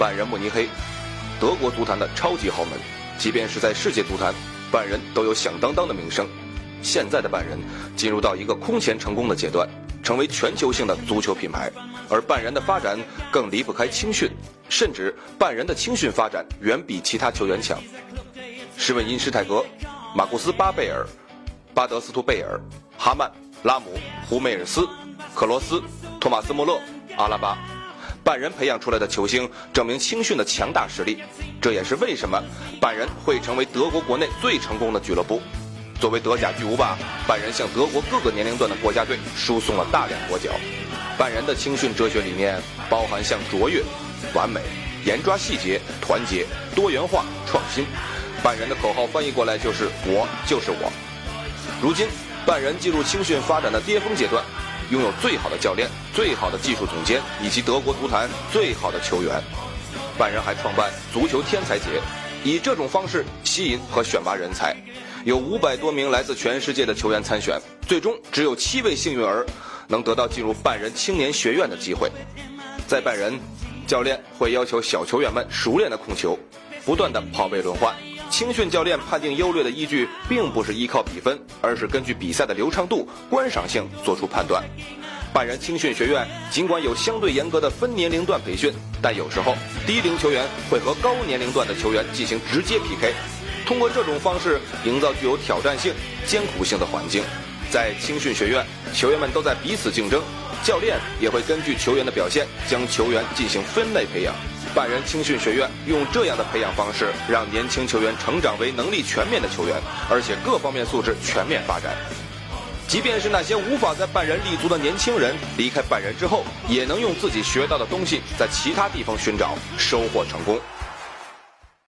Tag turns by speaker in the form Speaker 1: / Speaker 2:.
Speaker 1: 拜仁慕尼黑，德国足坛的超级豪门，即便是在世界足坛，拜仁都有响当当的名声。现在的拜仁进入到一个空前成功的阶段，成为全球性的足球品牌，而拜仁的发展更离不开青训，甚至拜仁的青训发展远比其他球员强。施文因施泰格、马库斯巴贝尔、巴德斯图贝尔、哈曼、拉姆、胡梅尔斯、克罗斯、托马斯穆勒、阿拉巴，拜仁培养出来的球星证明青训的强大实力，这也是为什么拜仁会成为德国国内最成功的俱乐部。作为德甲巨无霸，拜仁向德国各个年龄段的国家队输送了大量国脚。拜仁的青训哲学理念包含像卓越、完美、严抓细节、团结、多元化、创新。拜仁的口号翻译过来就是“我就是我”。如今，拜仁进入青训发展的巅峰阶段，拥有最好的教练、最好的技术总监以及德国足坛最好的球员。拜仁还创办足球天才节，以这种方式吸引和选拔人才。有五百多名来自全世界的球员参选，最终只有七位幸运儿能得到进入拜仁青年学院的机会。在拜仁，教练会要求小球员们熟练的控球，不断的跑位轮换。青训教练判定优劣的依据并不是依靠比分，而是根据比赛的流畅度、观赏性做出判断。拜仁青训学院尽管有相对严格的分年龄段培训，但有时候低龄球员会和高年龄段的球员进行直接 PK。通过这种方式营造具有挑战性、艰苦性的环境，在青训学院，球员们都在彼此竞争，教练也会根据球员的表现将球员进行分类培养。拜仁青训学院用这样的培养方式，让年轻球员成长为能力全面的球员，而且各方面素质全面发展。即便是那些无法在拜仁立足的年轻人，离开拜仁之后，也能用自己学到的东西在其他地方寻找，收获成功。